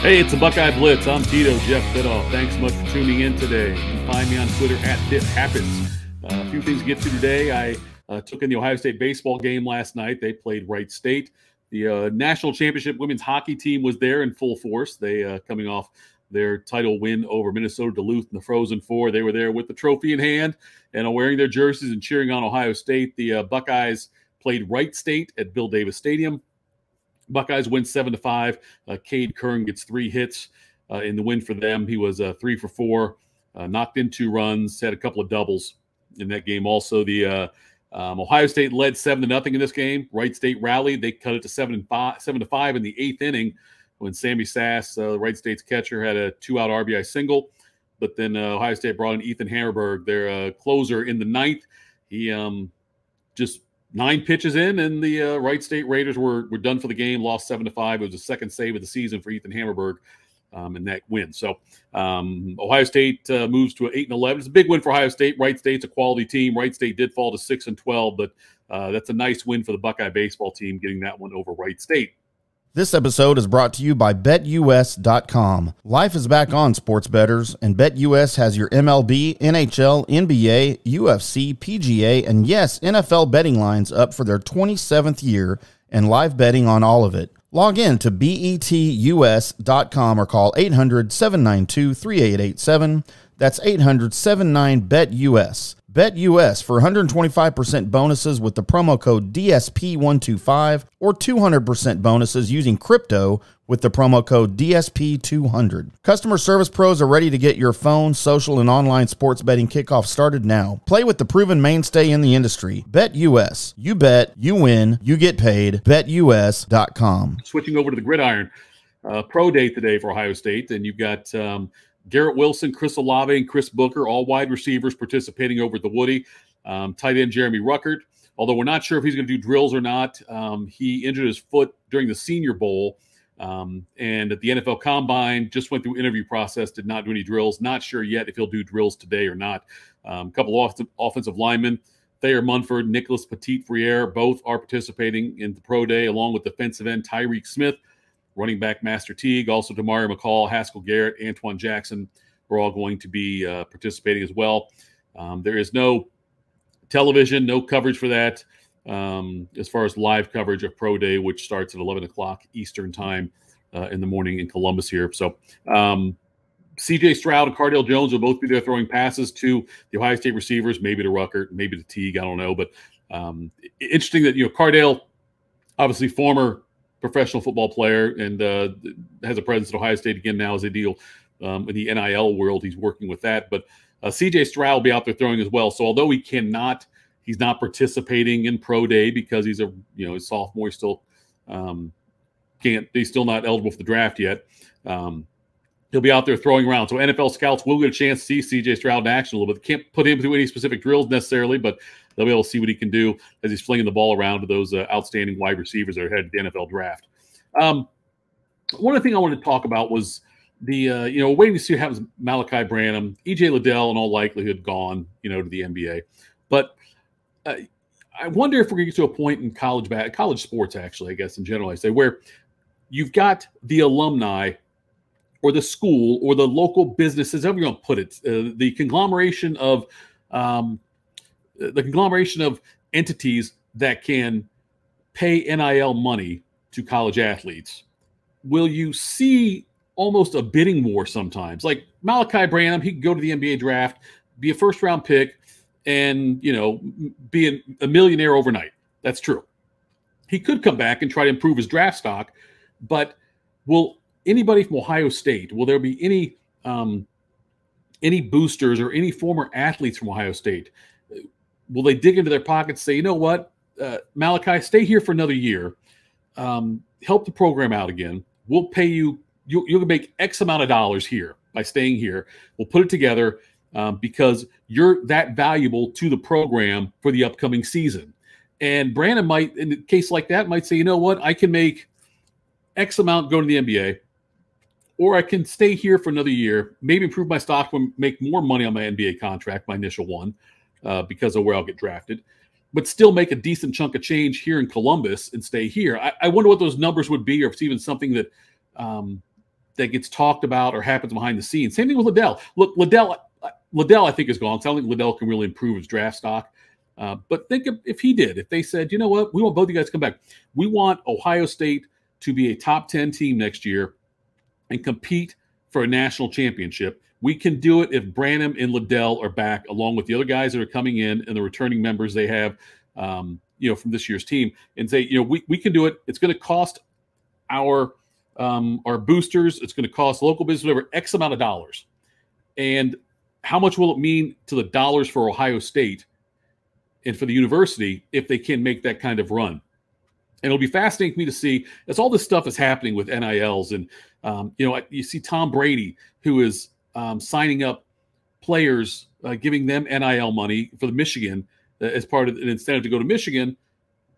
Hey, it's a Buckeye Blitz. I'm Tito Jeff Bidoff. Thanks so much for tuning in today. You can find me on Twitter at BitHappens. Uh, a few things to get to today. I uh, took in the Ohio State baseball game last night. They played Wright State. The uh, national championship women's hockey team was there in full force. They uh, coming off their title win over Minnesota Duluth in the Frozen Four. They were there with the trophy in hand and are wearing their jerseys and cheering on Ohio State. The uh, Buckeyes played Wright State at Bill Davis Stadium. Buckeyes win seven to five. Uh, Kade Kern gets three hits uh, in the win for them. He was uh, three for four, uh, knocked in two runs, had a couple of doubles in that game. Also, the uh, um, Ohio State led seven to nothing in this game. Wright State rallied. They cut it to seven and five, seven to five in the eighth inning when Sammy Sass, uh, Wright State's catcher, had a two-out RBI single. But then Ohio State brought in Ethan Hammerberg, their closer, in the ninth. He um, just nine pitches in, and the uh, Wright State Raiders were were done for the game. Lost seven to five. It was the second save of the season for Ethan Hammerberg. Um, in that win. So um, Ohio State uh, moves to an eight and eleven. It's a big win for Ohio State. Wright State's a quality team. Wright State did fall to six and twelve, but uh, that's a nice win for the Buckeye baseball team, getting that one over Wright State. This episode is brought to you by BetUS.com. Life is back on, sports betters, and BetUS has your MLB, NHL, NBA, UFC, PGA, and yes, NFL betting lines up for their 27th year and live betting on all of it. Log in to betus.com or call 800 792 3887. That's 800 79 BetUS. BetUS for 125% bonuses with the promo code DSP125 or 200% bonuses using crypto with the promo code DSP200. Customer service pros are ready to get your phone, social, and online sports betting kickoff started now. Play with the proven mainstay in the industry. BetUS. You bet, you win, you get paid. BetUS.com. Switching over to the gridiron. Uh, pro day today for Ohio State, and you've got um, Garrett Wilson, Chris Olave, and Chris Booker, all wide receivers participating over at the Woody. Um, tight end Jeremy Ruckert, although we're not sure if he's going to do drills or not. Um, he injured his foot during the Senior Bowl. Um, and at the NFL Combine, just went through interview process, did not do any drills. Not sure yet if he'll do drills today or not. A um, couple of offensive linemen, Thayer Munford, Nicholas Petit Frere, both are participating in the pro day, along with defensive end Tyreke Smith, running back Master Teague, also Demario McCall, Haskell Garrett, Antwuan Jackson are all going to be uh, participating as well. Um, there is no television, no coverage for that um, as far as live coverage of Pro Day, which starts at 11 o'clock Eastern Time uh, in the morning in Columbus here. So, um, CJ Stroud and Cardale Jones will both be there throwing passes to the Ohio State receivers, maybe to Ruckert, maybe to Teague. I don't know. But um, interesting that, you know, Cardale, obviously former professional football player and uh, has a presence at Ohio State again now as a deal um, in the NIL world. He's working with that. But uh, CJ Stroud will be out there throwing as well. So although he cannot, he's not participating in pro day because he's a you know a sophomore. He still um, can't. He's still not eligible for the draft yet. Um, he'll be out there throwing around. So NFL scouts will get a chance to see CJ Stroud in action a little bit. Can't put him through any specific drills necessarily, but they'll be able to see what he can do as he's flinging the ball around to those uh, outstanding wide receivers that are headed to the NFL draft. Um, one of the things I wanted to talk about was the uh, you know waiting to see what happens. Malaki Branham, EJ Liddell, in all likelihood gone you know to the NBA, but uh, I wonder if we're going to get to a point in college college sports actually I guess in general I say where you've got the alumni or the school or the local businesses, however you want to put it, uh, the conglomeration of um, the conglomeration of entities that can pay NIL money to college athletes. Will you see almost a bidding war sometimes? Like Malaki Branham, he could go to the NBA draft, be a first round pick, and you know be a millionaire overnight. That's true. He could come back and try to improve his draft stock, but will anybody from Ohio State, will there be any um, any boosters or any former athletes from Ohio State? Will they dig into their pockets, say, you know what, uh, Malaki, stay here for another year. um, help the program out again. We'll pay you. You you'll make X amount of dollars here by staying here. We'll put it together um, because you're that valuable to the program for the upcoming season. And Branham might, in a case like that, might say, you know what, I can make X amount going to the NBA, or I can stay here for another year, maybe improve my stock, and make more money on my NBA contract, my initial one, uh, because of where I'll get drafted, but still make a decent chunk of change here in Columbus and stay here. I, I wonder what those numbers would be, or if it's even something that um, that gets talked about or happens behind the scenes. Same thing with Liddell. Look, Liddell, Liddell, I think is gone. So I don't think Liddell can really improve his draft stock. Uh, but think of, if he did, if they said, you know what, we want both of you guys to come back. We want Ohio State to be a top 10 team next year and compete for a national championship. We can do it if Branham and Liddell are back, along with the other guys that are coming in and the returning members they have, um, you know, from this year's team, and say, you know, we, we can do it. It's going to cost our um, our boosters. It's going to cost local business whatever X amount of dollars, and how much will it mean to the dollars for Ohio State and for the university if they can make that kind of run? And it'll be fascinating for me to see as all this stuff is happening with NILs. And, um, you know, you see Tom Brady, who is um, signing up players, uh, giving them NIL money for the Michigan uh, as part of an incentive to go to Michigan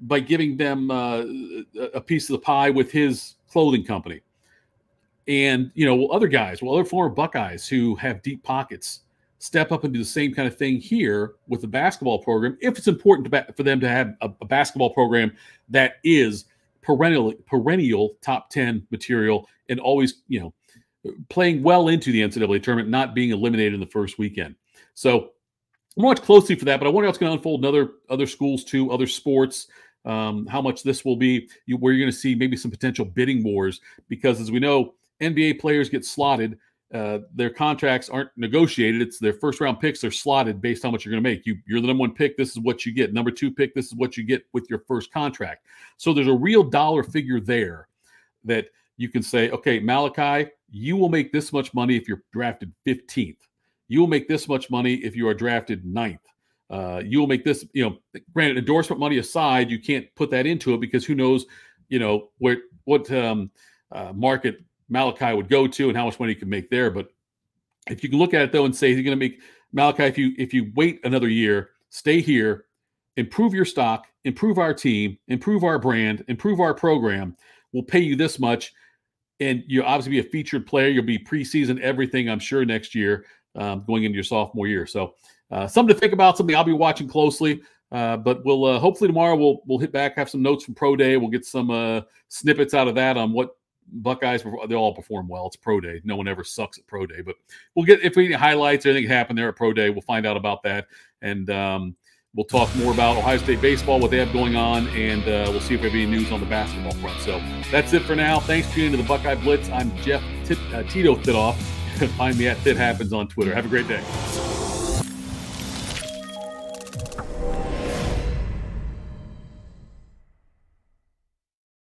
by giving them uh, a piece of the pie with his clothing company. And, you know, other guys, well, other former Buckeyes who have deep pockets step up and do the same kind of thing here with the basketball program if it's important to, for them to have a, a, basketball program that is perennial perennial top 10 material and always you know playing well into the ncaa tournament not being eliminated in the first weekend. So i'm watch closely for that but i wonder how it's going to unfold in other other schools too other sports um, how much this will be you, where you're going to see maybe some potential bidding wars because as we know nba players get slotted uh, their contracts aren't negotiated. It's their first round picks. They're slotted based on much you're going to make. You, you're the number one pick. This is what you get. Number two pick. This is what you get with your first contract. So there's a real dollar figure there that you can say, okay, Malaki, you will make this much money if you're drafted 15th. You will make this much money if you are drafted ninth. Uh, you will make this, you know, granted, endorsement money aside, you can't put that into it because who knows, you know, where what um, uh, market Malaki would go to and how much money he could make there. But if you can look at it though and say he's going to make Malaki, if you if you wait another year, stay here, improve your stock, improve our team, improve our brand, improve our program, we'll pay you this much. And you'll obviously be a featured player. You'll be preseason everything, I'm sure, next year, um, going into your sophomore year. So uh, something to think about, something I'll be watching closely. Uh, but we'll uh, hopefully tomorrow we'll we'll hit back, have some notes from Pro Day. We'll get some uh, snippets out of that on what Buckeyes, they all perform well. It's pro day. No one ever sucks at pro day, but we'll get if we need highlights or anything happened there at pro day, we'll find out about that. And um, we'll talk more about Ohio State baseball, what they have going on, and uh, we'll see if we have any news on the basketball front. So that's it for now. Thanks for tuning into the Buckeye Blitz. I'm Jeff Tit, uh, Tito Thitoff. Find me at Fit Happens on Twitter. Have a great day.